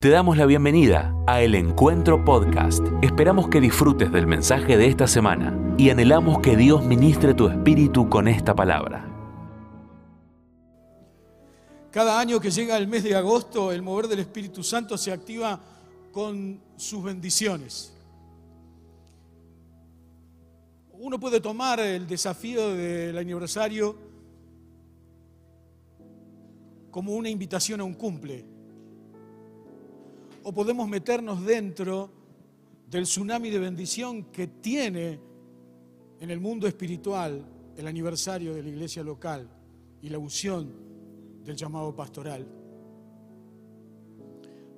Te damos la bienvenida a El Encuentro Podcast. Esperamos que disfrutes del mensaje de esta semana y anhelamos que Dios ministre tu espíritu con esta palabra. Cada año que llega el mes de agosto, el mover del Espíritu Santo se activa con sus bendiciones. Uno puede tomar el desafío del aniversario como una invitación a un cumple o podemos meternos dentro del tsunami de bendición que tiene en el mundo espiritual el aniversario de la iglesia local y la unción del llamado pastoral.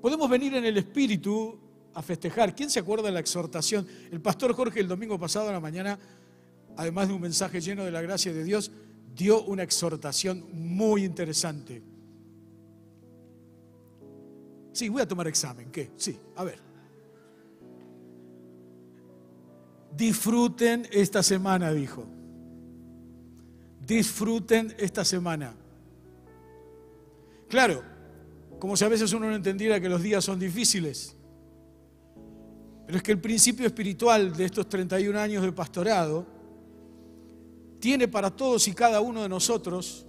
Podemos venir en el espíritu a festejar. ¿Quién se acuerda de la exhortación? El pastor Jorge el domingo pasado a la mañana, además de un mensaje lleno de la gracia de Dios, dio una exhortación muy interesante. Sí, voy a tomar examen. ¿Qué? Sí, a ver. Disfruten esta semana, dijo. Disfruten esta semana. Claro, como si a veces uno no entendiera que los días son difíciles. Pero es que el principio espiritual de estos 31 años de pastorado tiene para todos y cada uno de nosotros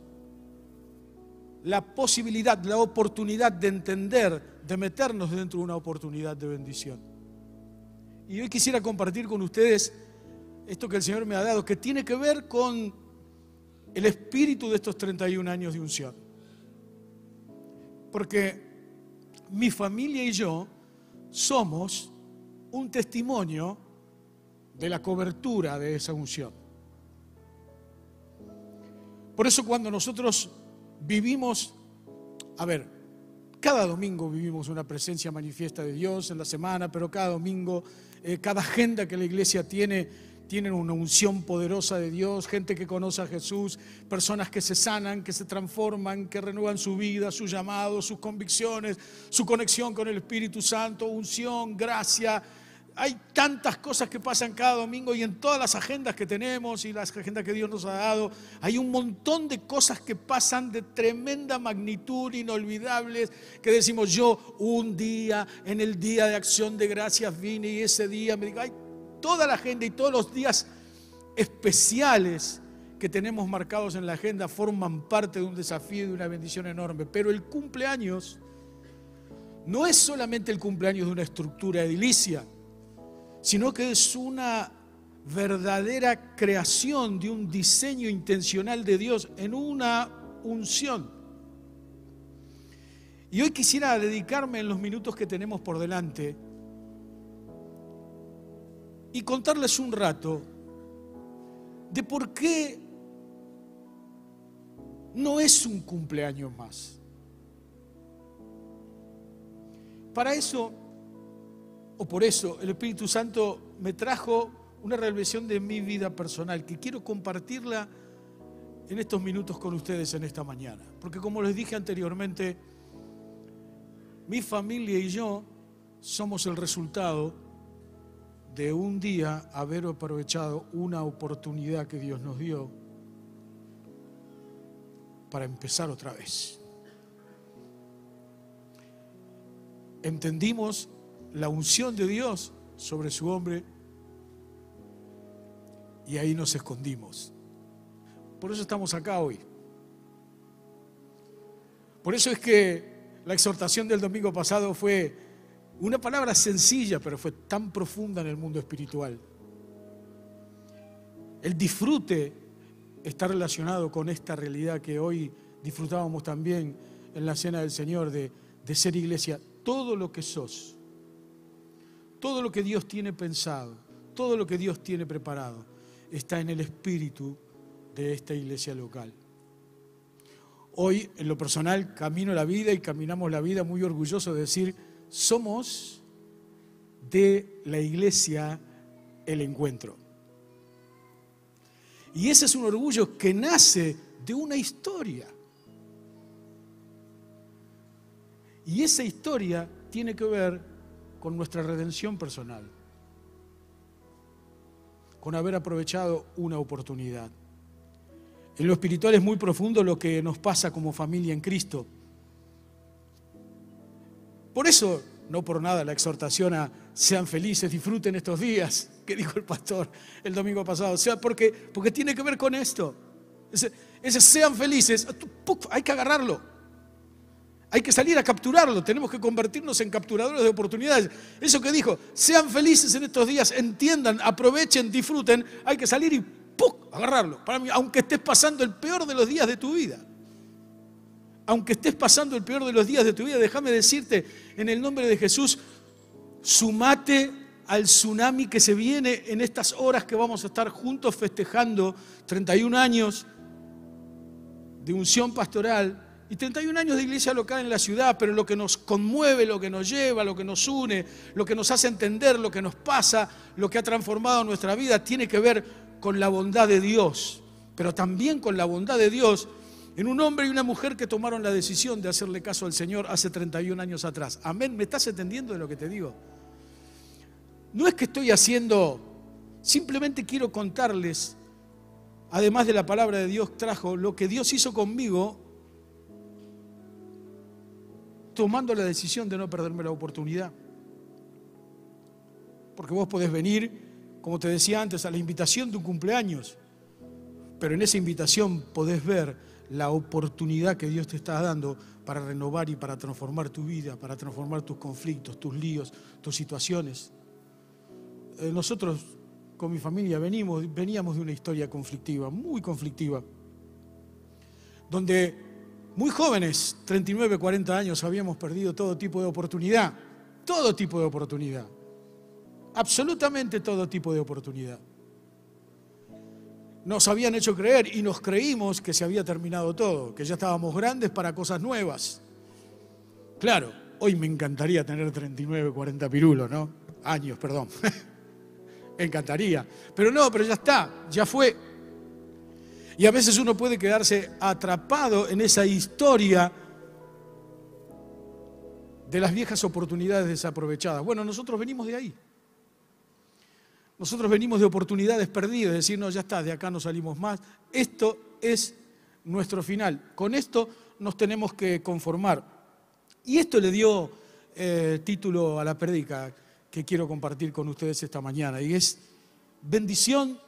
la posibilidad, la oportunidad de entender, de meternos dentro de una oportunidad de bendición. Y hoy quisiera compartir con ustedes esto que el Señor me ha dado, que tiene que ver con el espíritu de estos 31 años de unción. Porque mi familia y yo somos un testimonio de la cobertura de esa unción. Por eso cuando nosotros vivimos, a ver, cada domingo vivimos una presencia manifiesta de Dios en la semana, pero cada domingo, eh, cada agenda que la iglesia tiene, tienen una unción poderosa de Dios, gente que conoce a Jesús, personas que se sanan, que se transforman, que renuevan su vida, su llamado, sus convicciones, su conexión con el Espíritu Santo, unción, gracia, hay tantas cosas que pasan cada domingo y en todas las agendas que tenemos y las agendas que Dios nos ha dado, hay un montón de cosas que pasan de tremenda magnitud, inolvidables, que decimos yo un día, en el día de acción de gracias vine y ese día me digo, hay toda la agenda y todos los días especiales que tenemos marcados en la agenda forman parte de un desafío y de una bendición enorme, pero el cumpleaños no es solamente el cumpleaños de una estructura edilicia, sino que es una verdadera creación de un diseño intencional de Dios en una unción. Y hoy quisiera dedicarme en los minutos que tenemos por delante y contarles un rato de por qué no es un cumpleaños más. Para eso o por eso el Espíritu Santo me trajo una revelación de mi vida personal que quiero compartirla en estos minutos con ustedes en esta mañana. Porque como les dije anteriormente, mi familia y yo somos el resultado de un día haber aprovechado una oportunidad que Dios nos dio para empezar otra vez. Entendimos la unción de Dios sobre su hombre y ahí nos escondimos. Por eso estamos acá hoy. Por eso es que la exhortación del domingo pasado fue una palabra sencilla, pero fue tan profunda en el mundo espiritual. El disfrute está relacionado con esta realidad que hoy disfrutábamos también en la cena del Señor de, ser iglesia. Todo lo que sos todo lo que Dios tiene pensado, todo lo que Dios tiene preparado, está en el espíritu de esta iglesia local. Hoy, en lo personal, camino la vida y caminamos la vida muy orgulloso de decir, somos de la iglesia el encuentro. Y ese es un orgullo que nace de una historia. Y esa historia tiene que ver con nuestra redención personal, con haber aprovechado una oportunidad. En lo espiritual es muy profundo lo que nos pasa como familia en Cristo. Por eso, no por nada, la exhortación a sean felices, disfruten estos días, que dijo el pastor el domingo pasado. O sea, porque, porque tiene que ver con esto. Ese, ese sean felices, hay que agarrarlo. Hay que salir a capturarlo, tenemos que convertirnos en capturadores de oportunidades. Eso que dijo, sean felices en estos días, entiendan, aprovechen, disfruten, hay que salir y ¡pum! agarrarlo. Para mí, aunque estés pasando el peor de los días de tu vida. Aunque estés pasando el peor de los días de tu vida, déjame decirte, en el nombre de Jesús, sumate al tsunami que se viene en estas horas que vamos a estar juntos festejando 31 años de unción pastoral y 31 años de iglesia local en la ciudad, pero lo que nos conmueve, lo que nos lleva, lo que nos une, lo que nos hace entender, lo que nos pasa, lo que ha transformado nuestra vida, tiene que ver con la bondad de Dios, pero también con la bondad de Dios en un hombre y una mujer que tomaron la decisión de hacerle caso al Señor hace 31 años atrás. Amén, ¿me estás entendiendo de lo que te digo? No es que estoy haciendo, simplemente quiero contarles, además de la palabra de Dios trajo, lo que Dios hizo conmigo tomando la decisión de no perderme la oportunidad. Porque vos podés venir, como te decía antes, a la invitación de un cumpleaños, pero en esa invitación podés ver la oportunidad que Dios te está dando para renovar y para transformar tu vida, para transformar tus conflictos, tus líos, tus situaciones. Eh, nosotros con mi familia venimos, veníamos de una historia conflictiva, muy conflictiva, donde muy jóvenes, 39, 40 años, habíamos perdido todo tipo de oportunidad, todo tipo de oportunidad, absolutamente todo tipo de oportunidad. Nos habían hecho creer y nos creímos que se había terminado todo, que ya estábamos grandes para cosas nuevas. Claro, hoy me encantaría tener 39, 40 pirulos, ¿no? Años, perdón. encantaría. Pero no, pero ya está, ya fue. Y a veces uno puede quedarse atrapado en esa historia de las viejas oportunidades desaprovechadas. Bueno, nosotros venimos de ahí. Nosotros venimos de oportunidades perdidas, decir, no, ya está, de acá no salimos más. Esto es nuestro final. Con esto nos tenemos que conformar. Y esto le dio eh, título a la prédica que quiero compartir con ustedes esta mañana, y es bendición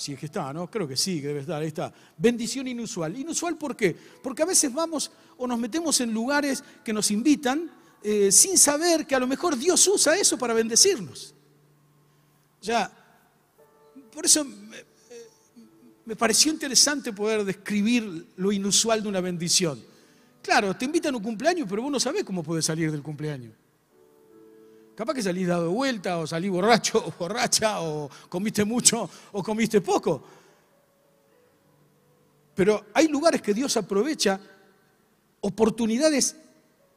si es que está, ¿no? Creo que sí, que debe estar, ahí está. Bendición inusual. ¿Inusual por qué? Porque a veces vamos o nos metemos en lugares que nos invitan eh, sin saber que a lo mejor Dios usa eso para bendecirnos. Ya, por eso me, pareció interesante poder describir lo inusual de una bendición. Claro, te invitan a un cumpleaños, pero vos no sabés cómo puede salir del cumpleaños. Capaz que salís dado de vuelta, o salís borracho, o borracha, o comiste mucho, o comiste poco. Pero hay lugares que Dios aprovecha, oportunidades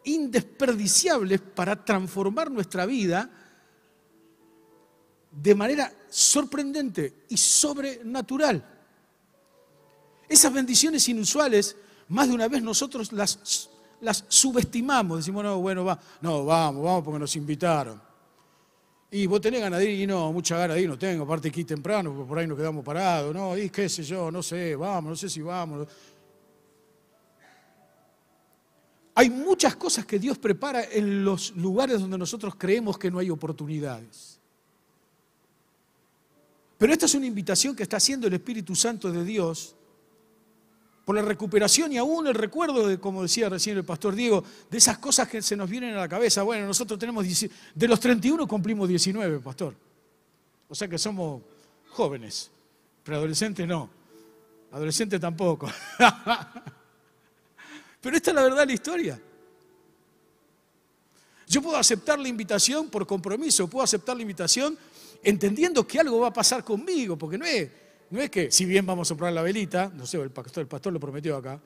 indesperdiciables para transformar nuestra vida de manera sorprendente y sobrenatural. Esas bendiciones inusuales, más de una vez nosotros las las subestimamos, decimos, no, bueno, va, no, vamos, vamos porque nos invitaron. Y vos tenés ganas y no, mucha ganas no tengo, aparte aquí temprano, por ahí nos quedamos parados, no, y qué sé yo, no sé, vamos, no sé si vamos. Hay muchas cosas que Dios prepara en los lugares donde nosotros creemos que no hay oportunidades. Pero esta es una invitación que está haciendo el Espíritu Santo de Dios por la recuperación y aún el recuerdo de, como decía recién el pastor Diego, de esas cosas que se nos vienen a la cabeza. Bueno, nosotros tenemos, de los 31 cumplimos 19, pastor. O sea que somos jóvenes, pero adolescentes no, adolescentes tampoco. pero esta es la verdad de la historia. Yo puedo aceptar la invitación por compromiso, puedo aceptar la invitación entendiendo que algo va a pasar conmigo, porque no es no es que, si bien vamos a soplar la velita, no sé, el pastor, lo prometió acá,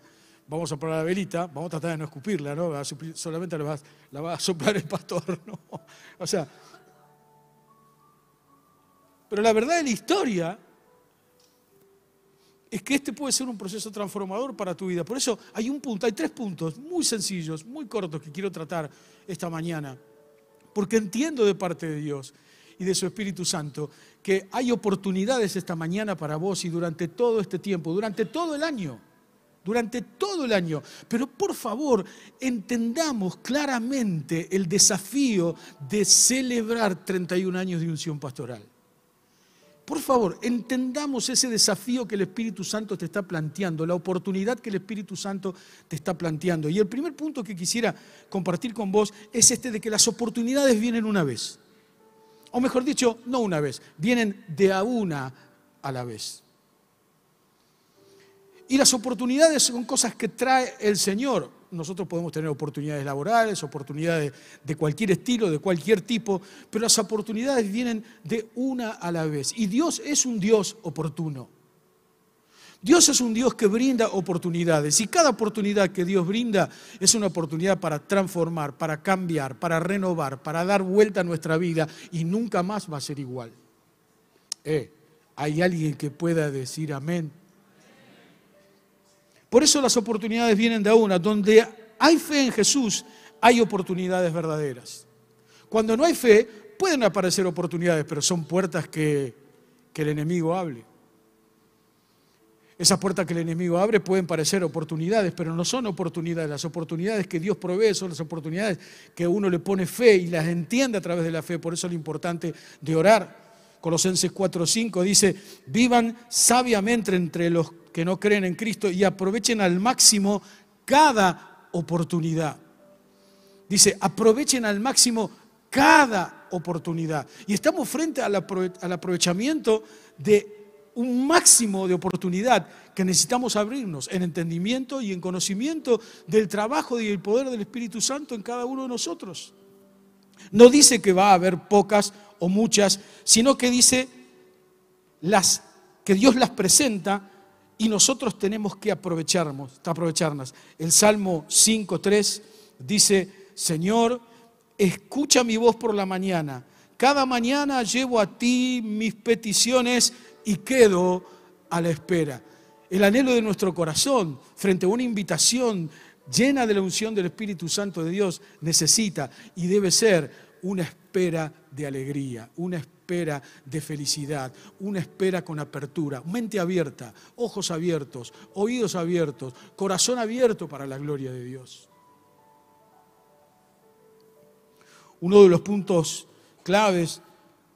vamos a soplar la velita, vamos a tratar de no escupirla, ¿no? solamente la va, la va, a soplar el pastor, ¿no? O sea, pero la verdad de la historia es que este puede ser un proceso transformador para tu vida. Por eso hay un punto, hay tres puntos muy sencillos, muy cortos que quiero tratar esta mañana. Porque entiendo de parte de Dios y de su Espíritu Santo que hay oportunidades esta mañana para vos y durante todo este tiempo, durante todo el año, durante todo el año. Pero por favor, entendamos claramente el desafío de celebrar 31 años de unción pastoral. Por favor, entendamos ese desafío que el Espíritu Santo te está planteando, la oportunidad que el Espíritu Santo te está planteando. Y el primer punto que quisiera compartir con vos es este de que las oportunidades vienen una vez. O mejor dicho, no una vez, vienen de a una a la vez. Y las oportunidades son cosas que trae el Señor. Nosotros podemos tener oportunidades laborales, oportunidades de cualquier estilo, de cualquier tipo, pero las oportunidades vienen de una a la vez. Y Dios es un Dios oportuno. Dios es un Dios que brinda oportunidades y cada oportunidad que Dios brinda es una oportunidad para transformar, para cambiar, para renovar, para dar vuelta a nuestra vida y nunca más va a ser igual. Eh, ¿Hay alguien que pueda decir amén? Por eso las oportunidades vienen de una. Donde hay fe en Jesús, hay oportunidades verdaderas. Cuando no hay fe, pueden aparecer oportunidades, pero son puertas que, que el enemigo hable. Esas puertas que el enemigo abre pueden parecer oportunidades, pero no son oportunidades. Las oportunidades que Dios provee son las oportunidades que uno le pone fe y las entiende a través de la fe. Por eso es lo importante de orar. Colosenses 4:5 dice, vivan sabiamente entre los que no creen en Cristo y aprovechen al máximo cada oportunidad. Dice, aprovechen al máximo cada oportunidad. Y estamos frente al aprovechamiento de un máximo de oportunidad que necesitamos abrirnos en entendimiento y en conocimiento del trabajo y el poder del Espíritu Santo en cada uno de nosotros. No dice que va a haber pocas o muchas, sino que dice las que Dios las presenta y nosotros tenemos que aprovecharnos. El Salmo 5.3 dice, Señor, escucha mi voz por la mañana. Cada mañana llevo a ti mis peticiones y quedo a la espera. El anhelo de nuestro corazón frente a una invitación llena de la unción del Espíritu Santo de Dios necesita y debe ser una espera de alegría, una espera de felicidad, una espera con apertura, mente abierta, ojos abiertos, oídos abiertos, corazón abierto para la gloria de Dios. Uno de los puntos claves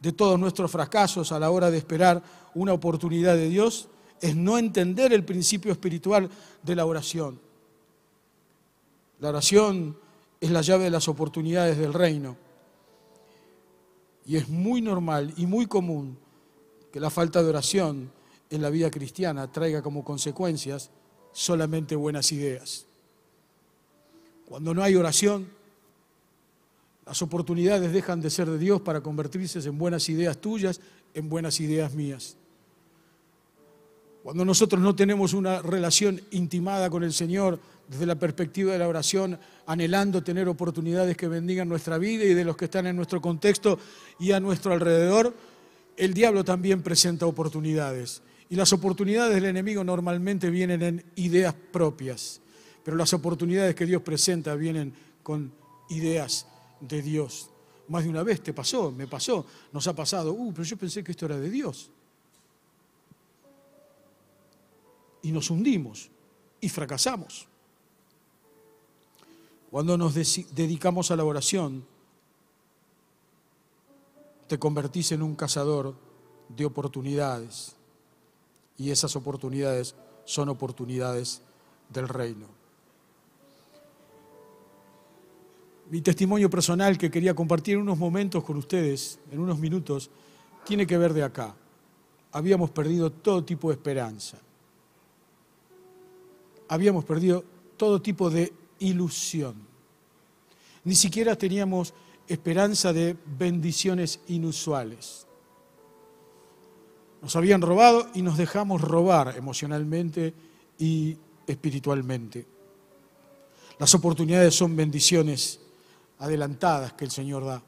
de todos nuestros fracasos a la hora de esperar una oportunidad de Dios es no entender el principio espiritual de la oración. La oración es la llave de las oportunidades del reino. Y es muy normal y muy común que la falta de oración en la vida cristiana traiga como consecuencias solamente buenas ideas. Cuando no hay oración, las oportunidades dejan de ser de Dios para convertirse en buenas ideas tuyas, en buenas ideas mías. Cuando nosotros no tenemos una relación intimada con el Señor desde la perspectiva de la oración, anhelando tener oportunidades que bendigan nuestra vida y de los que están en nuestro contexto y a nuestro alrededor, el diablo también presenta oportunidades. Y las oportunidades del enemigo normalmente vienen en ideas propias, pero las oportunidades que Dios presenta vienen con ideas de Dios. Más de una vez te pasó, me pasó, nos ha pasado, uh, pero yo pensé que esto era de Dios. y nos hundimos y fracasamos. Cuando nos dedicamos a la oración, te convertís en un cazador de oportunidades y esas oportunidades son oportunidades del reino. Mi testimonio personal que quería compartir unos momentos con ustedes, en unos minutos, tiene que ver de acá. Habíamos perdido todo tipo de esperanza habíamos perdido todo tipo de ilusión. Ni siquiera teníamos esperanza de bendiciones inusuales. Nos habían robado y nos dejamos robar emocionalmente y espiritualmente. Las oportunidades son bendiciones adelantadas que el Señor da.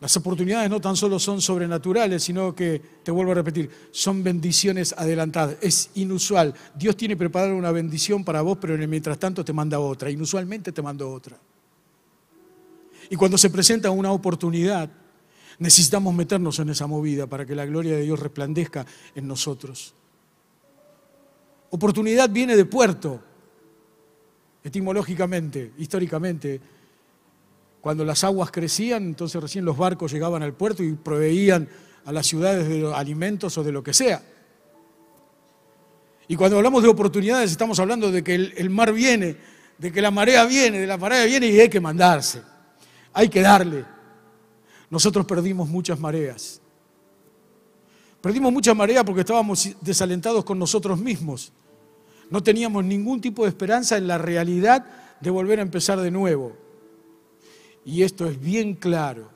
Las oportunidades no tan solo son sobrenaturales, sino que, te vuelvo a repetir, son bendiciones adelantadas. Es inusual. Dios tiene preparada una bendición para vos, pero mientras tanto te manda otra. Inusualmente te manda otra. Y cuando se presenta una oportunidad, necesitamos meternos en esa movida para que la gloria de Dios resplandezca en nosotros. Oportunidad viene de puerto, etimológicamente, históricamente. Cuando las aguas crecían, entonces recién los barcos llegaban al puerto y proveían a las ciudades de alimentos o de lo que sea. Y cuando hablamos de oportunidades estamos hablando de que el, mar viene, de que la marea viene, de la marea viene y hay que mandarse, hay que darle. Nosotros perdimos muchas mareas. Perdimos muchas mareas porque estábamos desalentados con nosotros mismos. No teníamos ningún tipo de esperanza en la realidad de volver a empezar de nuevo. Y esto es bien claro.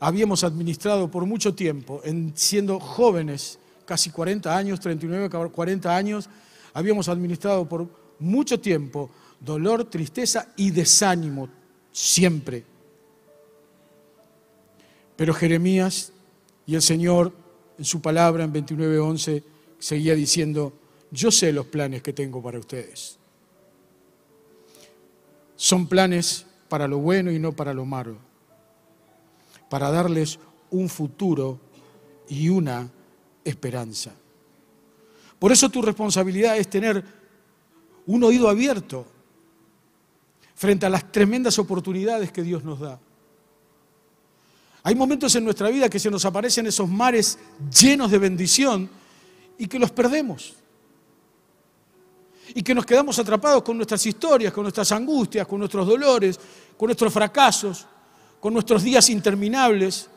Habíamos administrado por mucho tiempo, en, siendo jóvenes, casi 40 años, 39, 40 años, habíamos administrado por mucho tiempo dolor, tristeza y desánimo, siempre. Pero Jeremías y el Señor en su palabra en 29.11 seguía diciendo, yo sé los planes que tengo para ustedes. Son planes para lo bueno y no para lo malo, para darles un futuro y una esperanza. Por eso tu responsabilidad es tener un oído abierto frente a las tremendas oportunidades que Dios nos da. Hay momentos en nuestra vida que se nos aparecen esos mares llenos de bendición y que los perdemos. Y que nos quedamos atrapados con nuestras historias, con nuestras angustias, con nuestros dolores, con nuestros fracasos, con nuestros días interminables.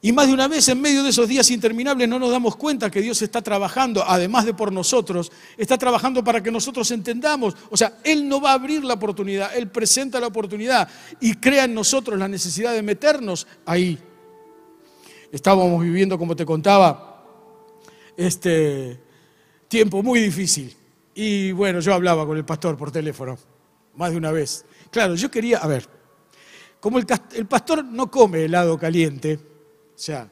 Y más de una vez en medio de esos días interminables no nos damos cuenta que Dios está trabajando, además de por nosotros, está trabajando para que nosotros entendamos. O sea, Él no va a abrir la oportunidad, Él presenta la oportunidad y crea en nosotros la necesidad de meternos ahí. Estábamos viviendo, como te contaba, este tiempo muy difícil. Y bueno, yo hablaba con el pastor por teléfono, más de una vez. Claro, yo quería, a ver, como el, el pastor no come helado caliente, o sea,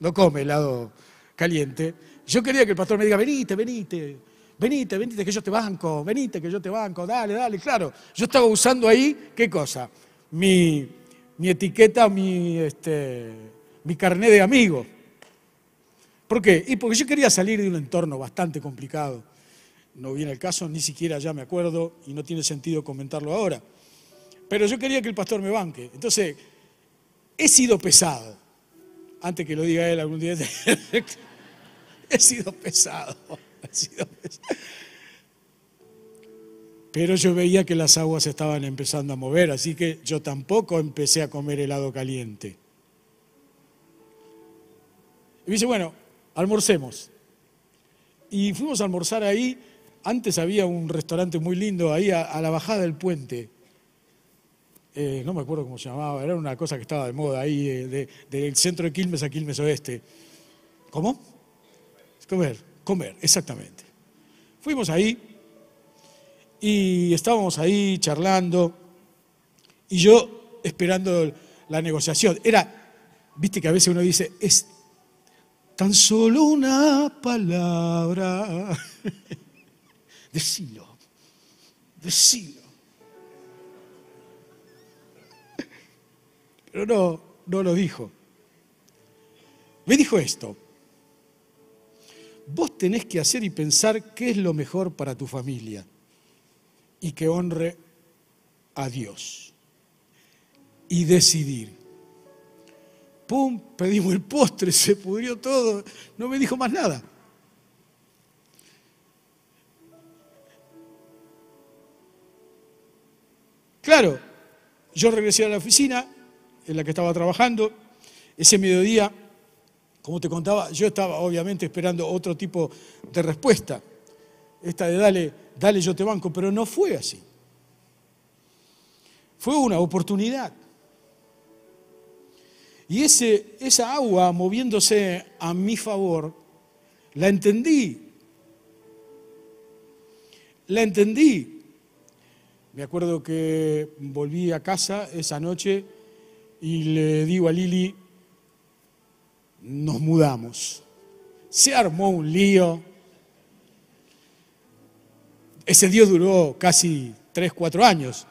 no come helado caliente. Yo quería que el pastor me diga, venite, venite, venite, venite, que yo te banco, venite, que yo te banco, dale, dale, claro. Yo estaba usando ahí, ¿qué cosa? Mi, mi etiqueta, mi, este, mi carné de amigo. ¿Por qué? Y porque yo quería salir de un entorno bastante complicado. No viene el caso, ni siquiera ya me acuerdo y no tiene sentido comentarlo ahora. Pero yo quería que el pastor me banque. Entonces, he sido pesado antes que lo diga él algún día, he sido pesado, he sido pesado. Pero yo veía que las aguas estaban empezando a mover, así que yo tampoco empecé a comer helado caliente. Y me dice, bueno, almorcemos. Y fuimos a almorzar ahí. Antes había un restaurante muy lindo ahí a la bajada del puente. Eh, no me acuerdo cómo se llamaba, era una cosa que estaba de moda ahí, del centro de Quilmes a Quilmes Oeste. ¿Cómo? Comer, comer, exactamente. Fuimos ahí y estábamos ahí charlando y yo esperando la negociación. Era, viste que a veces uno dice, es tan solo una palabra. decilo, decilo. Pero no, no lo dijo. Me dijo esto. Vos tenés que hacer y pensar qué es lo mejor para tu familia y que honre a Dios. Y decidir. Pum, pedimos el postre, se pudrió todo, no me dijo más nada. Claro, yo regresé a la oficina, en la que estaba trabajando. Ese mediodía, como te contaba, yo estaba obviamente esperando otro tipo de respuesta. Esta de dale, dale, yo te banco, pero no fue así. Fue una oportunidad. Y ese, esa agua moviéndose a mi favor, la entendí. La entendí. Me acuerdo que volví a casa esa noche y le digo a Lili, nos mudamos. Se armó un lío. Ese Dios duró casi tres, cuatro años.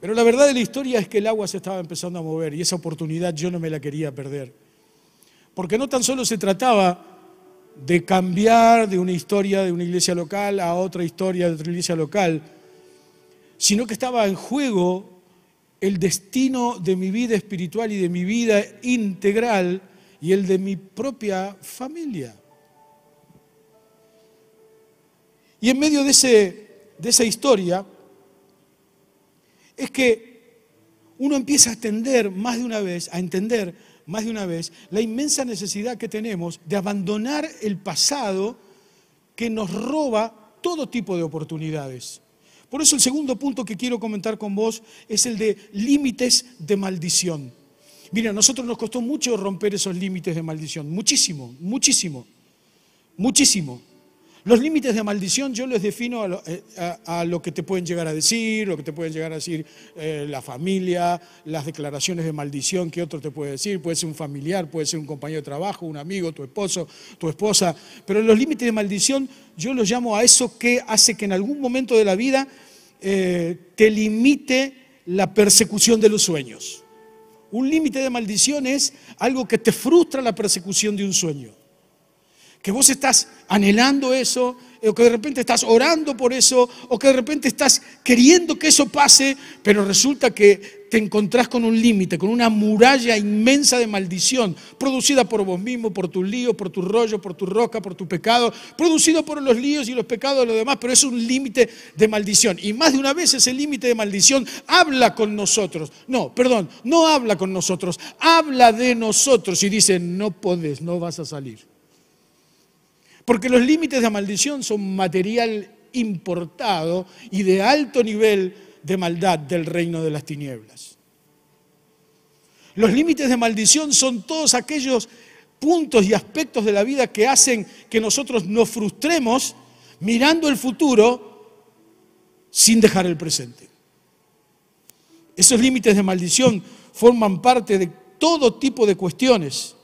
Pero la verdad de la historia es que el agua se estaba empezando a mover y esa oportunidad yo no me la quería perder. Porque no tan solo se trataba de cambiar de una historia de una iglesia local a otra historia de otra iglesia local, sino que estaba en juego el destino de mi vida espiritual y de mi vida integral y el de mi propia familia. Y en medio de, ese, de esa historia es que uno empieza a entender más de una vez, a entender más de una vez, la inmensa necesidad que tenemos de abandonar el pasado que nos roba todo tipo de oportunidades. Por eso el segundo punto que quiero comentar con vos es el de límites de maldición. Mira, a nosotros nos costó mucho romper esos límites de maldición, muchísimo, muchísimo, muchísimo. Los límites de maldición yo los defino eh, a lo, que te pueden llegar a decir, lo que te pueden llegar a decir eh, la familia, las declaraciones de maldición que otro te puede decir, puede ser un familiar, puede ser un compañero de trabajo, un amigo, tu esposo, tu esposa, pero los límites de maldición yo los llamo a eso que hace que en algún momento de la vida eh, te limite la persecución de los sueños. Un límite de maldición es algo que te frustra la persecución de un sueño que vos estás anhelando eso, o que de repente estás orando por eso, o que de repente estás queriendo que eso pase, pero resulta que te encontrás con un límite, con una muralla inmensa de maldición, producida por vos mismo, por tu lío, por tu rollo, por tu roca, por tu pecado, producido por los líos y los pecados de los demás, pero es un límite de maldición. Y más de una vez ese límite de maldición habla con nosotros. No, perdón, no habla con nosotros, habla de nosotros y dice, no podés, no vas a salir. Porque los límites de maldición son material importado y de alto nivel de maldad del reino de las tinieblas. Los límites de maldición son todos aquellos puntos y aspectos de la vida que hacen que nosotros nos frustremos mirando el futuro sin dejar el presente. Esos límites de maldición forman parte de todo tipo de cuestiones.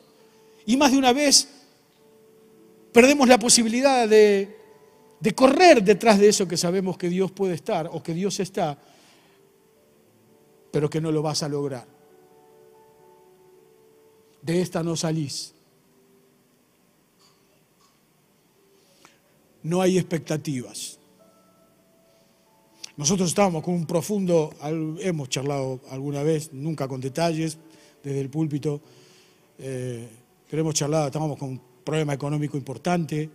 Y más de una vez perdemos la posibilidad de, correr detrás de eso que sabemos que Dios puede estar o que Dios está, pero que no lo vas a lograr. De esta no salís. No hay expectativas. Nosotros estábamos con un profundo, hemos charlado alguna vez, nunca con detalles, desde el púlpito, eh, pero hemos estábamos con problema económico importante.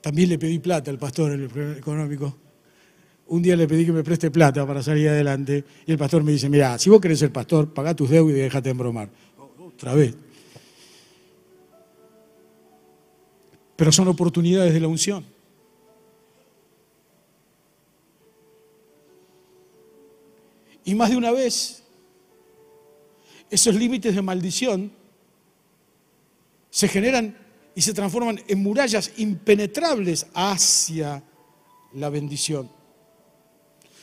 También le pedí plata al pastor en el problema económico. Un día le pedí que me preste plata para salir adelante y el pastor me dice, mira, si vos querés ser pastor, pagá tus deudas y déjate embromar. Otra vez. Pero son oportunidades de la unción. Y más de una vez, esos límites de maldición se generan y se transforman en murallas impenetrables hacia la bendición.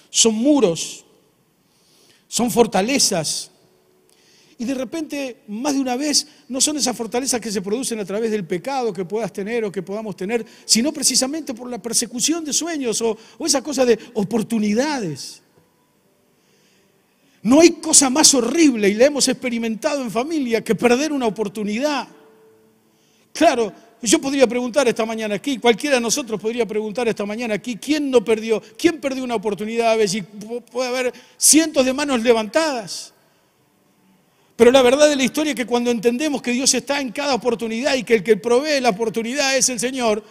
Son muros, son fortalezas. Y de repente, más de una vez, no son esas fortalezas que se producen a través del pecado que puedas tener o que podamos tener, sino precisamente por la persecución de sueños o, o esa cosa de oportunidades. No hay cosa más horrible, y la hemos experimentado en familia, que perder una oportunidad. Claro, yo podría preguntar esta mañana aquí, cualquiera de nosotros podría preguntar esta mañana aquí, ¿quién no perdió? ¿Quién perdió una oportunidad? A si puede haber cientos de manos levantadas. Pero la verdad de la historia es que cuando entendemos que Dios está en cada oportunidad y que el que provee la oportunidad es el Señor,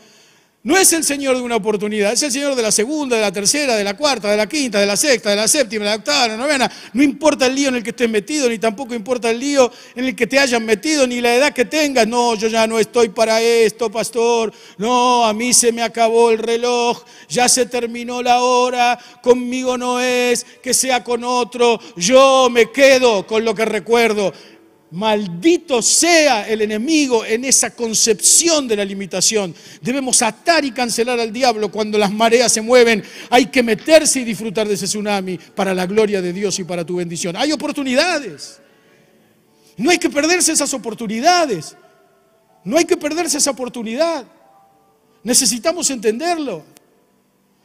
no es el Señor de una oportunidad, es el Señor de la segunda, de la tercera, de la cuarta, de la quinta, de la sexta, de la séptima, de la octava, de la novena. No importa el lío en el que estés metido, ni tampoco importa el lío en el que te hayan metido, ni la edad que tengas. No, yo ya no estoy para esto, pastor. No, a mí se me acabó el reloj, ya se terminó la hora, conmigo no es, que sea con otro. Yo me quedo con lo que recuerdo. Maldito sea el enemigo en esa concepción de la limitación. Debemos atar y cancelar al diablo cuando las mareas se mueven. Hay que meterse y disfrutar de ese tsunami para la gloria de Dios y para tu bendición. Hay oportunidades. No hay que perderse esas oportunidades. No hay que perderse esa oportunidad. Necesitamos entenderlo.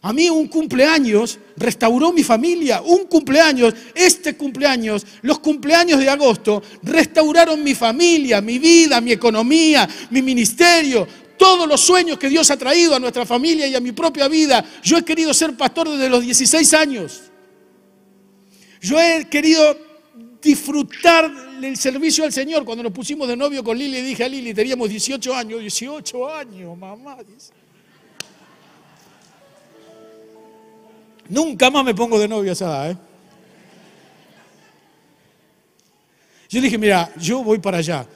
A mí un cumpleaños restauró mi familia, un cumpleaños, este cumpleaños, los cumpleaños de agosto restauraron mi familia, mi vida, mi economía, mi ministerio, todos los sueños que Dios ha traído a nuestra familia y a mi propia vida. Yo he querido ser pastor desde los 16 años. Yo he querido disfrutar el servicio al Señor. Cuando nos pusimos de novio con Lili, dije a Lili, teníamos 18 años, 18 años, mamá. Nunca más me pongo de novio a esa edad. ¿eh? Yo dije, mira, yo voy para allá.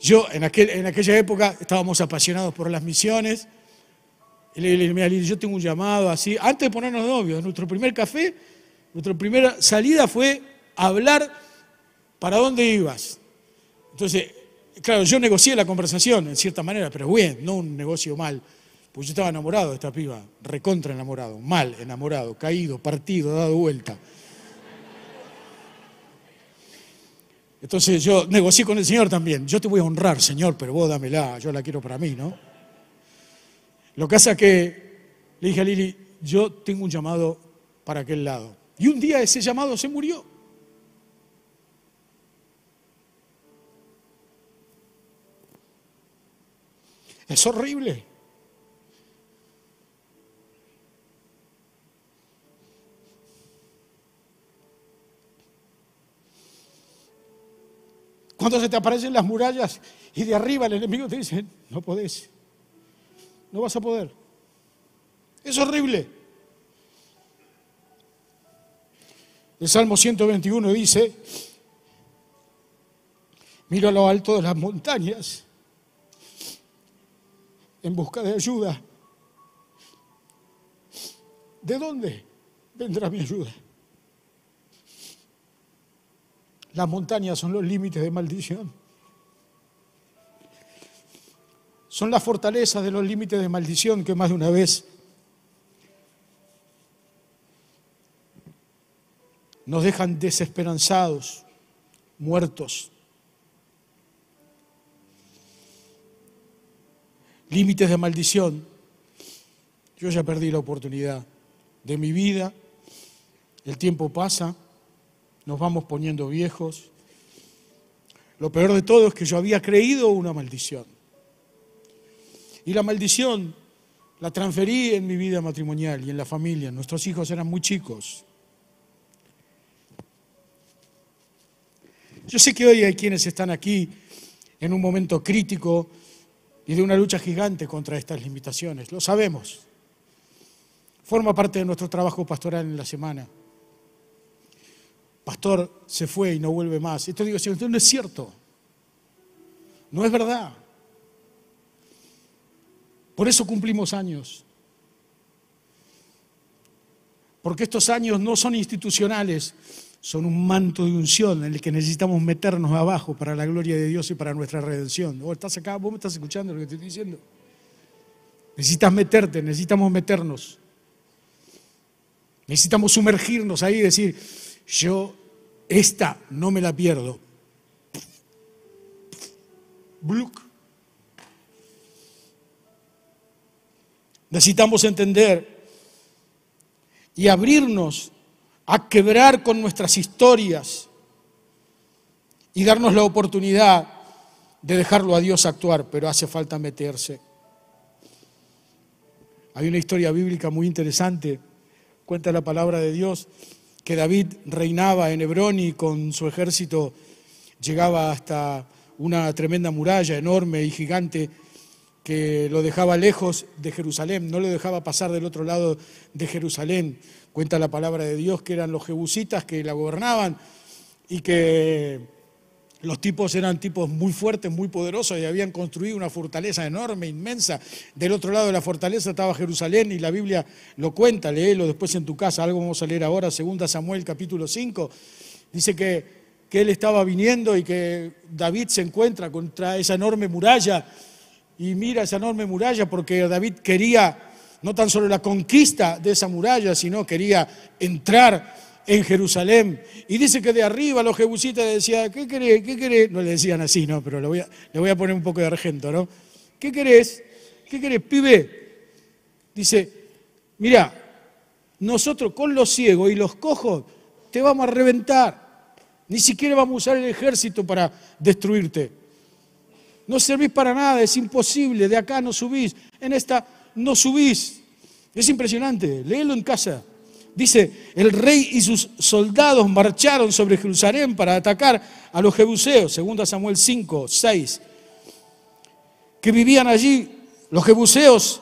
Yo en, aquel, en aquella época estábamos apasionados por las misiones. Y le dije, mira, yo tengo un llamado así. Antes de ponernos novios, nuestro primer café, nuestra primera salida fue hablar para dónde ibas. Entonces, claro, yo negocié la conversación en cierta manera, pero bien, no un negocio mal. Pues yo estaba enamorado de esta piba, recontra enamorado, mal enamorado, caído, partido, dado vuelta. Entonces yo negocié con el Señor también. Yo te voy a honrar, Señor, pero vos dámela, yo la quiero para mí, ¿no? Lo que pasa que le dije a Lili, yo tengo un llamado para aquel lado. Y un día ese llamado se murió. Es horrible. Cuando se te aparecen las murallas y de arriba el enemigo te dice, no podés, no vas a poder. Es horrible. El Salmo 121 dice, miro a lo alto de las montañas en busca de ayuda. ¿De dónde vendrá mi ayuda? Las montañas son los límites de maldición. Son las fortalezas de los límites de maldición que más de una vez nos dejan desesperanzados, muertos. Límites de maldición. Yo ya perdí la oportunidad de mi vida, el tiempo pasa nos vamos poniendo viejos. Lo peor de todo es que yo había creído una maldición. Y la maldición la transferí en mi vida matrimonial y en la familia. Nuestros hijos eran muy chicos. Yo sé que hoy hay quienes están aquí en un momento crítico y de una lucha gigante contra estas limitaciones. Lo sabemos. Forma parte de nuestro trabajo pastoral en la semana pastor se fue y no vuelve más. Esto digo, esto no es cierto. No es verdad. Por eso cumplimos años. Porque estos años no son institucionales, son un manto de unción en el que necesitamos meternos abajo para la gloria de Dios y para nuestra redención. ¿Vos estás acá? ¿Vos me estás escuchando lo que te estoy diciendo? Necesitas meterte, necesitamos meternos. Necesitamos sumergirnos ahí y decir, yo esta no me la pierdo. Necesitamos entender y abrirnos a quebrar con nuestras historias y darnos la oportunidad de dejarlo a Dios actuar, pero hace falta meterse. Hay una historia bíblica muy interesante, cuenta la palabra de Dios, que David reinaba en Hebrón y con su ejército llegaba hasta una tremenda muralla enorme y gigante que lo dejaba lejos de Jerusalén, no lo dejaba pasar del otro lado de Jerusalén. Cuenta la palabra de Dios que eran los jebusitas que la gobernaban y que los tipos eran tipos muy fuertes, muy poderosos y habían construido una fortaleza enorme, inmensa. Del otro lado de la fortaleza estaba Jerusalén y la Biblia lo cuenta, léelo después en tu casa, algo vamos a leer ahora, 2 Samuel capítulo 5. Dice que, que él estaba viniendo y que David se encuentra contra esa enorme muralla y mira esa enorme muralla porque David quería no tan solo la conquista de esa muralla, sino quería entrar en Jerusalén. Y dice que de arriba los jebusitas le decían, ¿qué querés? ¿Qué querés? No le decían así, ¿no? Pero le voy a, poner un poco de argento, ¿no? ¿Qué querés? ¿Qué querés, pibe? Dice, mira, nosotros con los ciegos y los cojos te vamos a reventar. Ni siquiera vamos a usar el ejército para destruirte. No servís para nada, es imposible. De acá no subís, en esta no subís. Es impresionante, léelo en casa. Dice, el rey y sus soldados marcharon sobre Jerusalén para atacar a los jebuseos, segundo Samuel 5, 6, que vivían allí. Los jebuseos,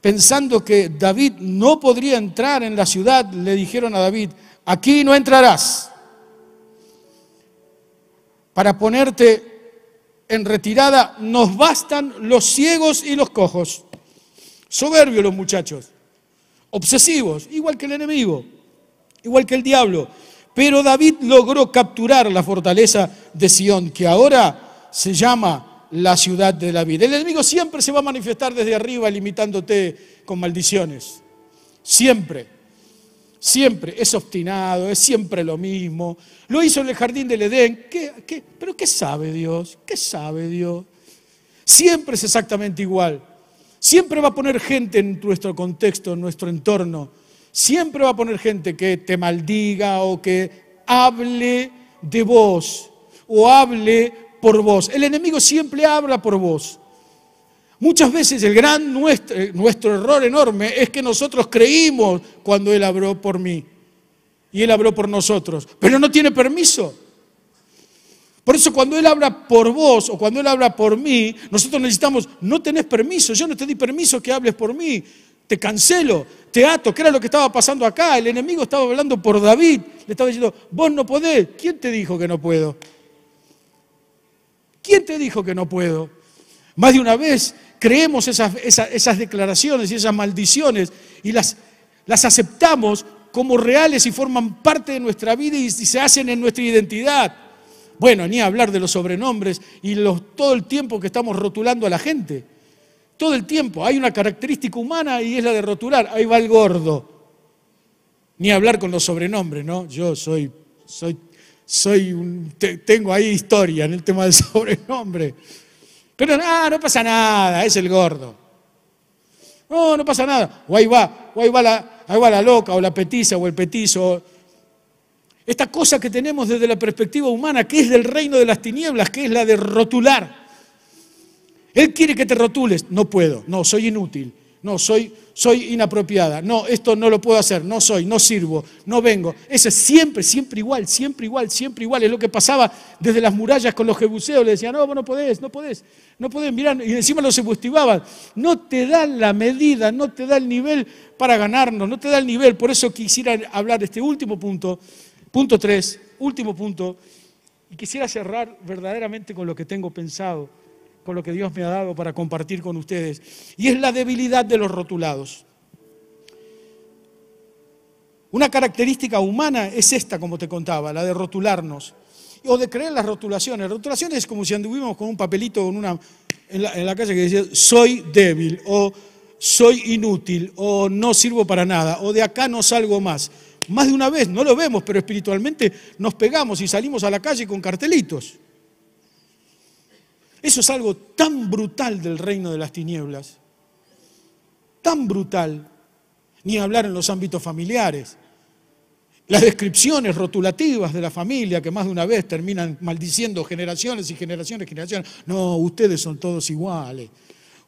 pensando que David no podría entrar en la ciudad, le dijeron a David, aquí no entrarás. Para ponerte en retirada nos bastan los ciegos y los cojos. Soberbios los muchachos obsesivos, igual que el enemigo, igual que el diablo. Pero David logró capturar la fortaleza de Sión, que ahora se llama la ciudad de David. El enemigo siempre se va a manifestar desde arriba limitándote con maldiciones. Siempre. Siempre. Es obstinado, es siempre lo mismo. Lo hizo en el jardín del Edén. ¿Qué, pero qué sabe Dios? ¿Qué sabe Dios? Siempre es exactamente igual. Siempre va a poner gente en nuestro contexto, en nuestro entorno. Siempre va a poner gente que te maldiga o que hable de vos o hable por vos. El enemigo siempre habla por vos. Muchas veces el gran nuestro, nuestro error enorme es que nosotros creímos cuando Él habló por mí y Él habló por nosotros, pero no tiene permiso. Por eso cuando Él habla por vos o cuando Él habla por mí, nosotros necesitamos, no tenés permiso, yo no te di permiso que hables por mí, te cancelo, te ato, ¿qué era lo que estaba pasando acá? El enemigo estaba hablando por David, le estaba diciendo, vos no podés, ¿quién te dijo que no puedo? ¿Quién te dijo que no puedo? Más de una vez creemos esas, esas, declaraciones y esas maldiciones y las, las aceptamos como reales y forman parte de nuestra vida y se hacen en nuestra identidad. Bueno, ni hablar de los sobrenombres y todo el tiempo que estamos rotulando a la gente. Todo el tiempo. Hay una característica humana y es la de rotular. Ahí va el gordo. Ni hablar con los sobrenombres, ¿no? Yo soy, soy, soy un, tengo ahí historia en el tema del sobrenombre. Pero nada, no pasa nada, es el gordo. No, no pasa nada. O ahí va, o la, ahí va la loca, o la petiza, o el petizo esta cosa que tenemos desde la perspectiva humana, que es del reino de las tinieblas, que es la de rotular. Él quiere que te rotules. No puedo, no, soy inútil, no, soy, soy inapropiada, no, esto no lo puedo hacer, no soy, no sirvo, no vengo. Ese es siempre, siempre igual, siempre igual, siempre igual. Es lo que pasaba desde las murallas con los jebuseos. Le decían, no, vos no podés, no podés, no podés, mirar. Y encima los subestimaban. No te da la medida, no te da el nivel para ganarnos, no te da el nivel. Por eso quisiera hablar de este último punto Punto tres, último punto, y quisiera cerrar verdaderamente con lo que tengo pensado, con lo que Dios me ha dado para compartir con ustedes, y es la debilidad de los rotulados. Una característica humana es esta, como te contaba, la de rotularnos, o de creer las rotulaciones. Rotulaciones es como si anduvimos con un papelito en, la, en la calle que decía, soy débil, o soy inútil, o no sirvo para nada, o de acá no salgo más. Más de una vez, no lo vemos, pero espiritualmente nos pegamos y salimos a la calle con cartelitos. Eso es algo tan brutal del reino de las tinieblas, tan brutal, ni hablar en los ámbitos familiares. Las descripciones rotulativas de la familia que más de una vez terminan maldiciendo generaciones y generaciones y generaciones. No, ustedes son todos iguales.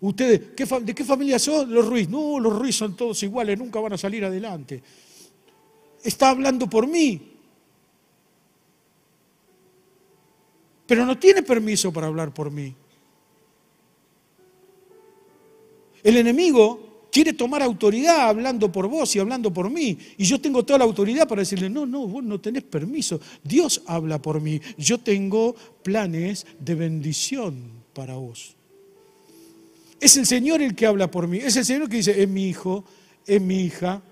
Ustedes, ¿de qué familia son? Los Ruiz. No, los Ruiz son todos iguales, nunca van a salir adelante está hablando por mí. Pero no tiene permiso para hablar por mí. El enemigo quiere tomar autoridad hablando por vos y hablando por mí. Y yo tengo toda la autoridad para decirle, no, no, vos no tenés permiso. Dios habla por mí. Yo tengo planes de bendición para vos. Es el Señor el que habla por mí. Es el Señor que dice, es mi hijo, es mi hija,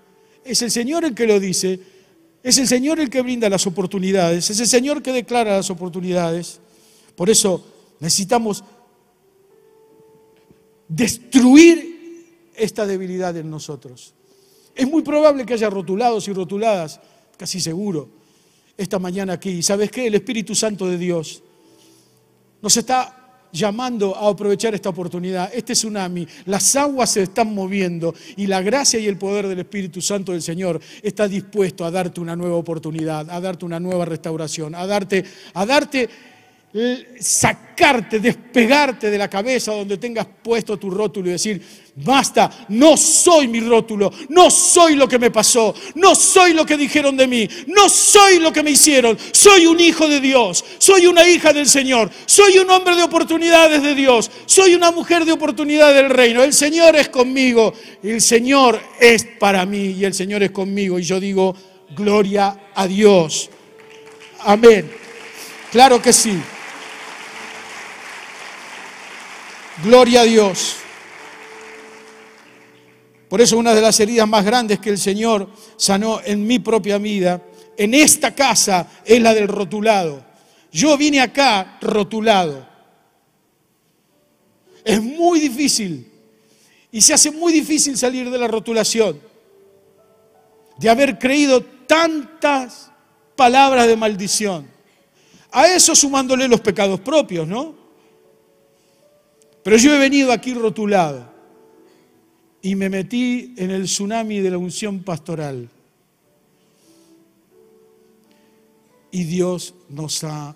es el Señor el que lo dice, es el Señor el que brinda las oportunidades, es el Señor que declara las oportunidades. Por eso necesitamos destruir esta debilidad en nosotros. Es muy probable que haya rotulados y rotuladas, casi seguro, esta mañana aquí. ¿Y sabes qué? El Espíritu Santo de Dios nos está llamando a aprovechar esta oportunidad, este tsunami, las aguas se están moviendo y la gracia y el poder del Espíritu Santo del Señor está dispuesto a darte una nueva oportunidad, a darte una nueva restauración, a darte, a darte sacarte, despegarte de la cabeza donde tengas puesto tu rótulo y decir, basta, no soy mi rótulo, no soy lo que me pasó, no soy lo que dijeron de mí, no soy lo que me hicieron, soy un hijo de Dios, soy una hija del Señor, soy un hombre de oportunidades de Dios, soy una mujer de oportunidades del reino, el Señor es conmigo, el Señor es para mí y el Señor es conmigo y yo digo, gloria a Dios. Amén. Claro que sí. Gloria a Dios. Por eso una de las heridas más grandes que el Señor sanó en mi propia vida, en esta casa, es la del rotulado. Yo vine acá rotulado. Es muy difícil y se hace muy difícil salir de la rotulación, de haber creído tantas palabras de maldición. A eso sumándole los pecados propios, ¿no? Pero yo he venido aquí rotulado y me metí en el tsunami de la unción pastoral. Y Dios nos ha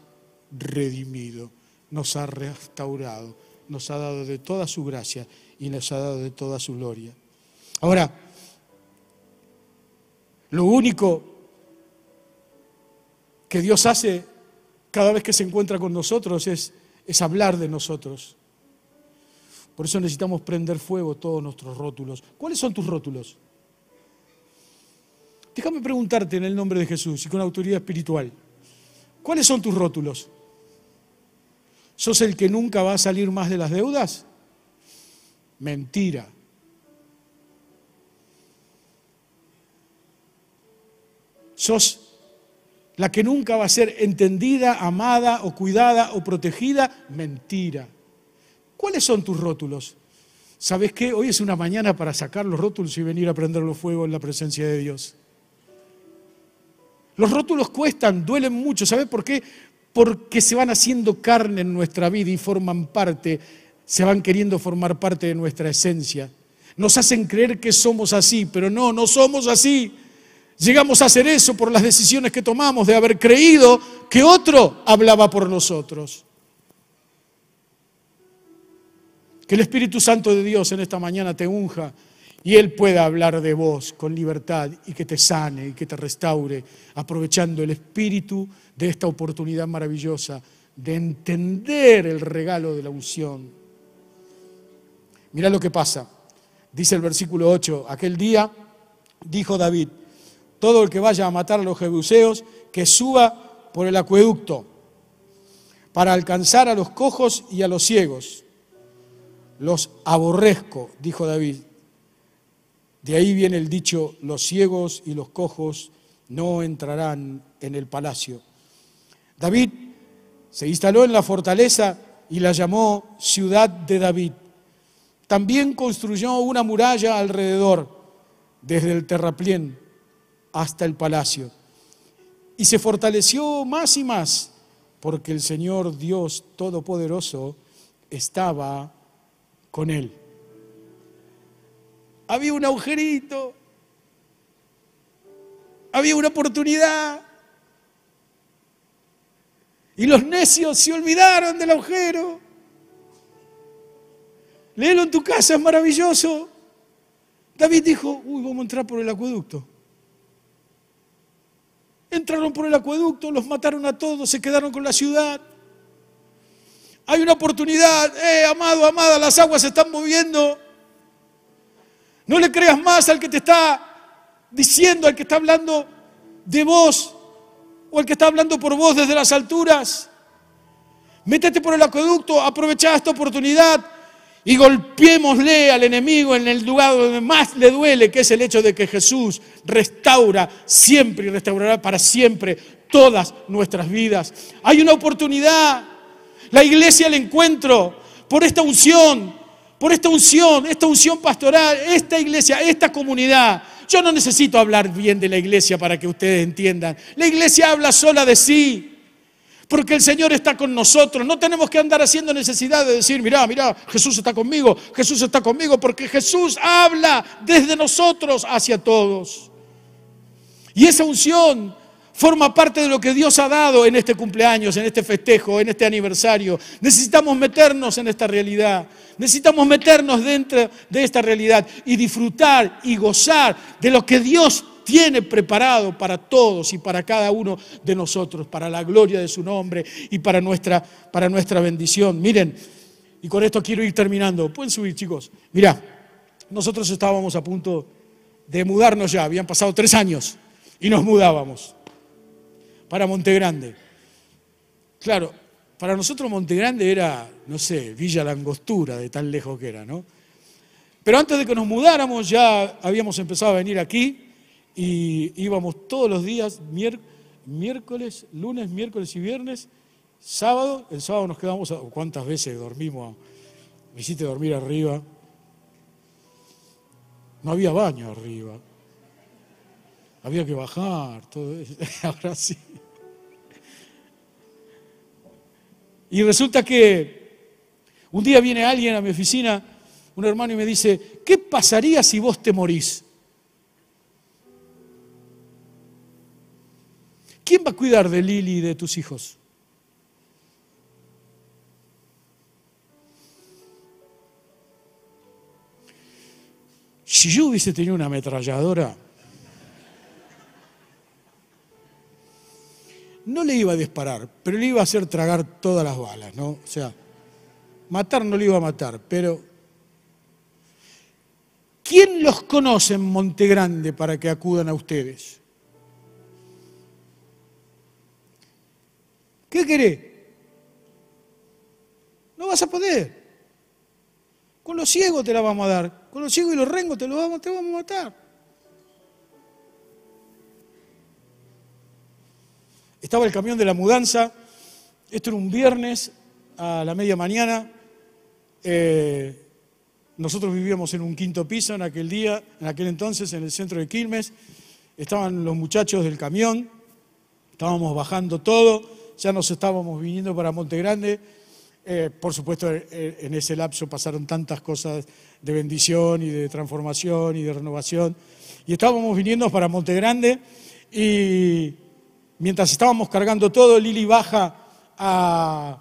redimido, nos ha restaurado, nos ha dado de toda su gracia y nos ha dado de toda su gloria. Ahora, lo único que Dios hace cada vez que se encuentra con nosotros es, es hablar de nosotros. Por eso necesitamos prender fuego todos nuestros rótulos. ¿Cuáles son tus rótulos? Déjame preguntarte en el nombre de Jesús y con autoridad espiritual. ¿Cuáles son tus rótulos? ¿Sos el que nunca va a salir más de las deudas? Mentira. ¿Sos la que nunca va a ser entendida, amada o cuidada o protegida? Mentira. ¿Cuáles son tus rótulos? ¿Sabes qué? Hoy es una mañana para sacar los rótulos y venir a prenderlos fuego en la presencia de Dios. Los rótulos cuestan, duelen mucho. ¿Sabes por qué? Porque se van haciendo carne en nuestra vida y forman parte, se van queriendo formar parte de nuestra esencia. Nos hacen creer que somos así, pero no, no somos así. Llegamos a hacer eso por las decisiones que tomamos de haber creído que otro hablaba por nosotros. Que el Espíritu Santo de Dios en esta mañana te unja y Él pueda hablar de vos con libertad y que te sane y que te restaure, aprovechando el espíritu de esta oportunidad maravillosa de entender el regalo de la unción. Mira lo que pasa. Dice el versículo 8, aquel día dijo David, todo el que vaya a matar a los jebuseos, que suba por el acueducto para alcanzar a los cojos y a los ciegos los aborrezco, dijo David. De ahí viene el dicho, los ciegos y los cojos no entrarán en el palacio. David se instaló en la fortaleza y la llamó ciudad de David. También construyó una muralla alrededor, desde el terraplén hasta el palacio. Y se fortaleció más y más, porque el Señor Dios Todopoderoso estaba con él. Había un agujerito, había una oportunidad. Y los necios se olvidaron del agujero. Léelo en tu casa, es maravilloso. David dijo, uy, vamos a entrar por el acueducto. Entraron por el acueducto, los mataron a todos, se quedaron con la ciudad. Hay una oportunidad, eh, amado, amada, las aguas se están moviendo. No le creas más al que te está diciendo, al que está hablando de vos o al que está hablando por vos desde las alturas. Métete por el acueducto, aprovecha esta oportunidad y golpeémosle al enemigo en el lugar donde más le duele, que es el hecho de que Jesús restaura siempre y restaurará para siempre todas nuestras vidas. Hay una oportunidad la iglesia al encuentro por esta unción, por esta unción, esta unción pastoral, esta iglesia, esta comunidad. Yo no necesito hablar bien de la iglesia para que ustedes entiendan. La iglesia habla sola de sí. Porque el Señor está con nosotros. No tenemos que andar haciendo necesidad de decir, mirá, mirá, Jesús está conmigo, Jesús está conmigo, porque Jesús habla desde nosotros hacia todos. Y esa unción forma parte de lo que Dios ha dado en este cumpleaños, en este festejo, en este aniversario. Necesitamos meternos en esta realidad. Necesitamos meternos dentro de esta realidad y disfrutar y gozar de lo que Dios tiene preparado para todos y para cada uno de nosotros, para la gloria de su nombre y para nuestra, para nuestra bendición. Miren, y con esto quiero ir terminando. Pueden subir, chicos. Mirá, nosotros estábamos a punto de mudarnos ya, habían pasado tres años y nos mudábamos para Montegrande. Claro, para nosotros Montegrande era, no sé, Villa Langostura, de tan lejos que era, ¿no? Pero antes de que nos mudáramos ya habíamos empezado a venir aquí y íbamos todos los días, miércoles, lunes, miércoles y viernes, sábado, el sábado nos quedamos, ¿cuántas veces dormimos? Me hiciste dormir arriba. No había baño arriba. Había que bajar, todo. Ahora sí. Y resulta que un día viene alguien a mi oficina, un hermano, y me dice, ¿qué pasaría si vos te morís? ¿Quién va a cuidar de Lili y de tus hijos? Si yo hubiese tenido una ametralladora, no le iba a disparar, pero le iba a hacer tragar todas las balas, ¿no? O sea, matar no le iba a matar, pero ¿quién los conoce en Monte Grande para que acudan a ustedes? ¿Qué querés? No vas a poder. Con los ciegos te la vamos a dar. Con los ciegos y los rengos te, lo vamos, te vamos a matar. Estaba el camión de la mudanza, esto era un viernes a la media mañana. Eh, nosotros vivíamos en un quinto piso en aquel día, en aquel entonces, en el centro de Quilmes. Estaban los muchachos del camión, estábamos bajando todo, ya nos estábamos viniendo para Monte Grande. Eh, por supuesto, eh, en ese lapso pasaron tantas cosas de bendición y de transformación y de renovación. Y estábamos viniendo para Monte Grande y mientras estábamos cargando todo, Lili baja a,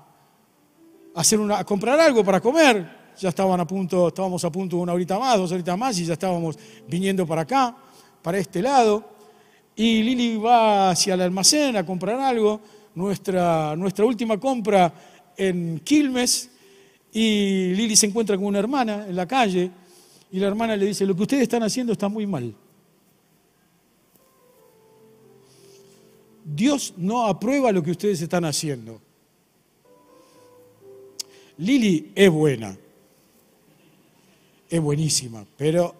hacer a comprar algo para comer. Ya estaban a punto, estábamos a punto una horita más, dos horitas más, y ya estábamos viniendo para acá, para este lado. Y Lili va hacia el almacén a comprar algo, nuestra, nuestra última compra en Quilmes, y Lili se encuentra con una hermana en la calle, y la hermana le dice, lo que ustedes están haciendo está muy mal. Dios no aprueba lo que ustedes están haciendo. Lili es buena, es buenísima, pero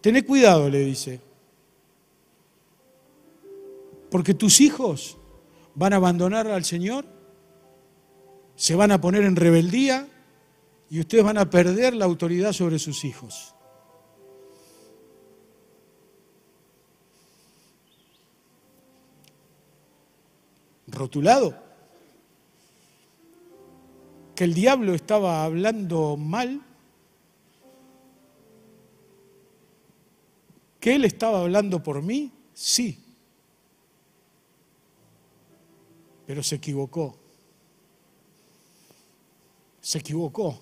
tené cuidado, le dice, porque tus hijos van a abandonar al Señor, se van a poner en rebeldía y ustedes van a perder la autoridad sobre sus hijos. Rotulado, que el diablo estaba hablando mal, que él estaba hablando por mí, sí, pero se equivocó, se equivocó.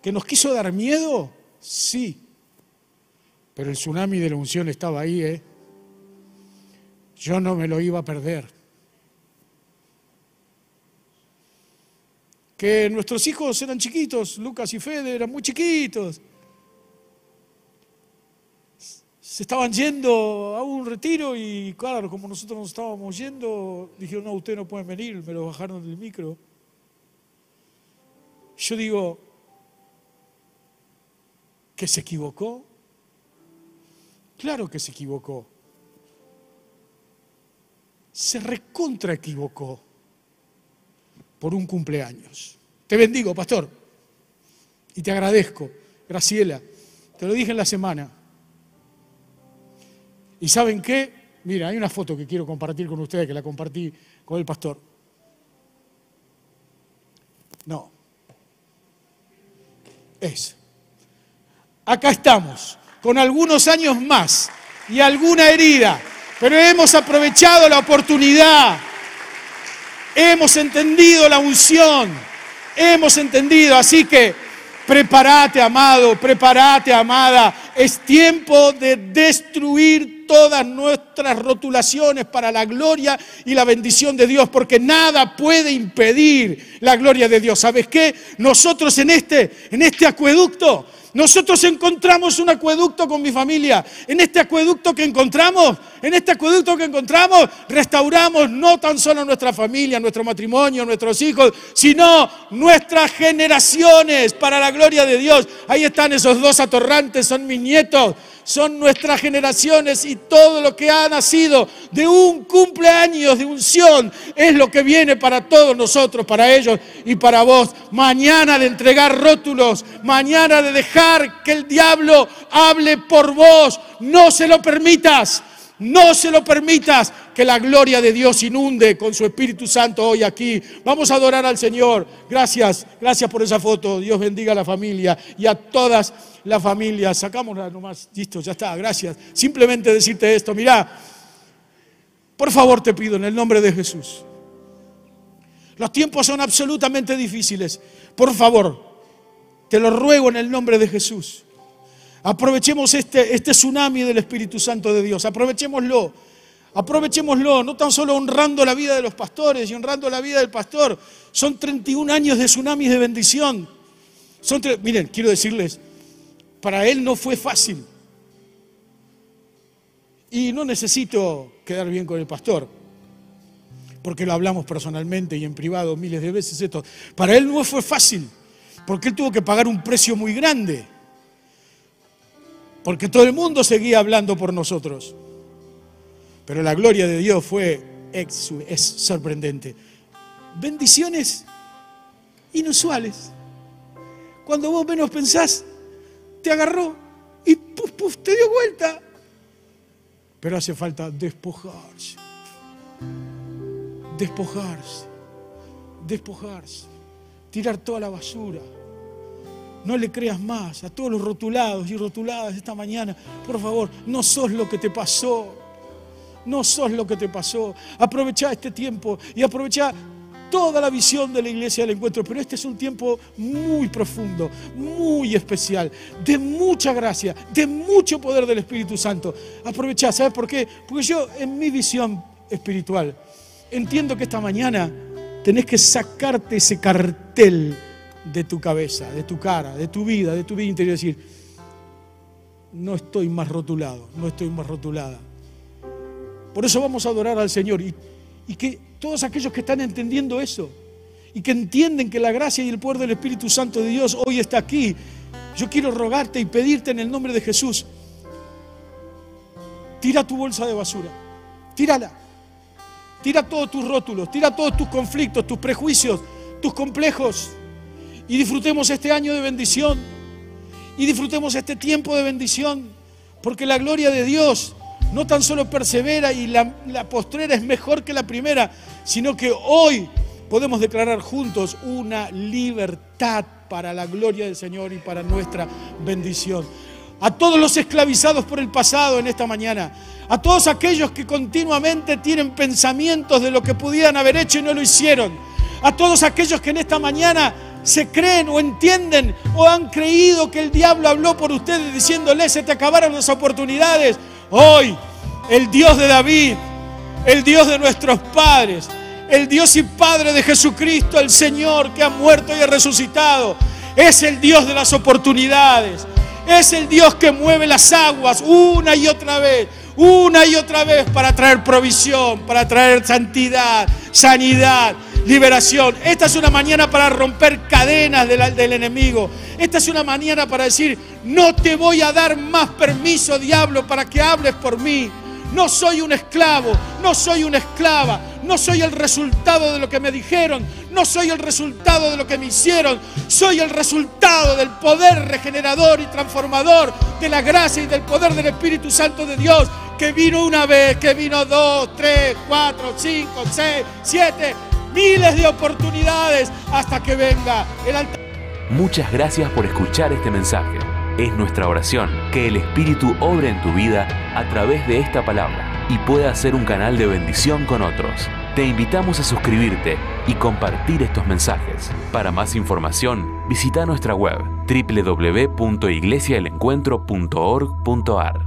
¿Que nos quiso dar miedo? Sí, pero el tsunami de la unción estaba ahí, ¿eh? Yo no me lo iba a perder. Que nuestros hijos eran chiquitos, Lucas y Fede eran muy chiquitos. Se estaban yendo a un retiro y claro, como nosotros nos estábamos yendo, dijeron, no, usted no puede venir, me lo bajaron del micro. Yo digo, ¿que se equivocó? Claro que se equivocó se recontra equivocó por un cumpleaños. Te bendigo, pastor, y te agradezco, Graciela, te lo dije en la semana. ¿Y saben qué? Mira, hay una foto que quiero compartir con ustedes, que la compartí con el pastor. No. Es. Acá estamos, con algunos años más y alguna herida, pero hemos aprovechado la oportunidad. Hemos entendido la unción. Hemos entendido. Así que prepárate, amado, prepárate, amada. Es tiempo de destruir todas nuestras rotulaciones para la gloria y la bendición de Dios, porque nada puede impedir la gloria de Dios. ¿Sabes qué? Nosotros en este, en este acueducto nosotros encontramos un acueducto con mi familia. En este acueducto que encontramos, en este acueducto que encontramos, restauramos no tan solo nuestra familia, nuestro matrimonio, nuestros hijos, sino nuestras generaciones para la gloria de Dios. Ahí están esos dos atorrantes, son mis nietos son nuestras generaciones y todo lo que ha nacido de un cumpleaños de unción es lo que viene para todos nosotros, para ellos y para vos. Mañana de entregar rótulos, mañana de dejar que el diablo hable por vos, no se lo permitas. No se lo permitas que la gloria de Dios inunde con su Espíritu Santo hoy aquí. Vamos a adorar al Señor. Gracias, gracias por esa foto. Dios bendiga a la familia y a todas las familias. Sacámosla nomás. Listo, ya está. Gracias. Simplemente decirte esto. Mirá, por favor te pido en el nombre de Jesús. Los tiempos son absolutamente difíciles. Por favor, te lo ruego en el nombre de Jesús. Aprovechemos este, este tsunami del Espíritu Santo de Dios, aprovechémoslo. Aprovechémoslo, no tan solo honrando la vida de los pastores y honrando la vida del pastor. Son 31 años de tsunamis de bendición. Son Miren, quiero decirles, para él no fue fácil. Y no necesito quedar bien con el pastor, porque lo hablamos personalmente y en privado miles de veces esto. Para él no fue fácil, porque él tuvo que pagar un precio muy grande porque todo el mundo seguía hablando por nosotros. Pero la gloria de Dios fue sorprendente. Bendiciones inusuales. Cuando vos menos pensás, te agarró y puf, puf, te dio vuelta. Pero hace falta despojarse. Despojarse. Despojarse. Tirar toda la basura no le creas más a todos los rotulados y rotuladas esta mañana. Por favor, no sos lo que te pasó. No sos lo que te pasó. Aprovecha este tiempo y aprovecha toda la visión de la iglesia del encuentro. Pero este es un tiempo muy profundo, muy especial, de mucha gracia, de mucho poder del Espíritu Santo. Aprovecha, ¿sabes por qué? Porque yo en mi visión espiritual entiendo que esta mañana tenés que sacarte ese cartel de tu cabeza, de tu cara, de tu vida, de tu vida interior. Decir, no estoy más rotulado, no estoy más rotulada. Por eso vamos a adorar al Señor y, y que todos aquellos que están entendiendo eso y que entienden que la gracia y el poder del Espíritu Santo de Dios hoy está aquí, yo quiero rogarte y pedirte en el nombre de Jesús, tira tu bolsa de basura, tírala, tira todos tus rótulos, tira todos tus conflictos, tus prejuicios, tus complejos y disfrutemos este año de bendición. Y disfrutemos este tiempo de bendición. Porque la gloria de Dios no tan solo persevera y la, la postrera es mejor que la primera, sino que hoy podemos declarar juntos una libertad para la gloria del Señor y para nuestra bendición. A todos los esclavizados por el pasado en esta mañana, a todos aquellos que continuamente tienen pensamientos de lo que pudieran haber hecho y no lo hicieron, a todos aquellos que en esta mañana se creen o entienden o han creído que el diablo habló por ustedes diciéndoles se te acabaron las oportunidades. Hoy, el Dios de David, el Dios de nuestros padres, el Dios y Padre de Jesucristo, el Señor que ha muerto y ha resucitado, es el Dios de las oportunidades. Es el Dios que mueve las aguas una y otra vez, una y otra vez para traer provisión, para traer santidad, sanidad, liberación. Esta es una mañana para romper cadenas del, enemigo. Esta es una mañana para decir, no te voy a dar más permiso, diablo, para que hables por mí. No soy un esclavo, no soy una esclava, no soy el resultado de lo que me dijeron, no soy el resultado de lo que me hicieron, soy el resultado del poder regenerador y transformador de la gracia y del poder del Espíritu Santo de Dios, que vino una vez, que vino dos, tres, cuatro, cinco, seis, siete, miles de oportunidades hasta que venga el altar. Muchas gracias por escuchar este mensaje. Es nuestra oración que el Espíritu obre en tu vida a través de esta palabra y pueda ser un canal de bendición con otros. Te invitamos a suscribirte y compartir estos mensajes. Para más información, visita nuestra web www.iglesiaelencuentro.org.ar.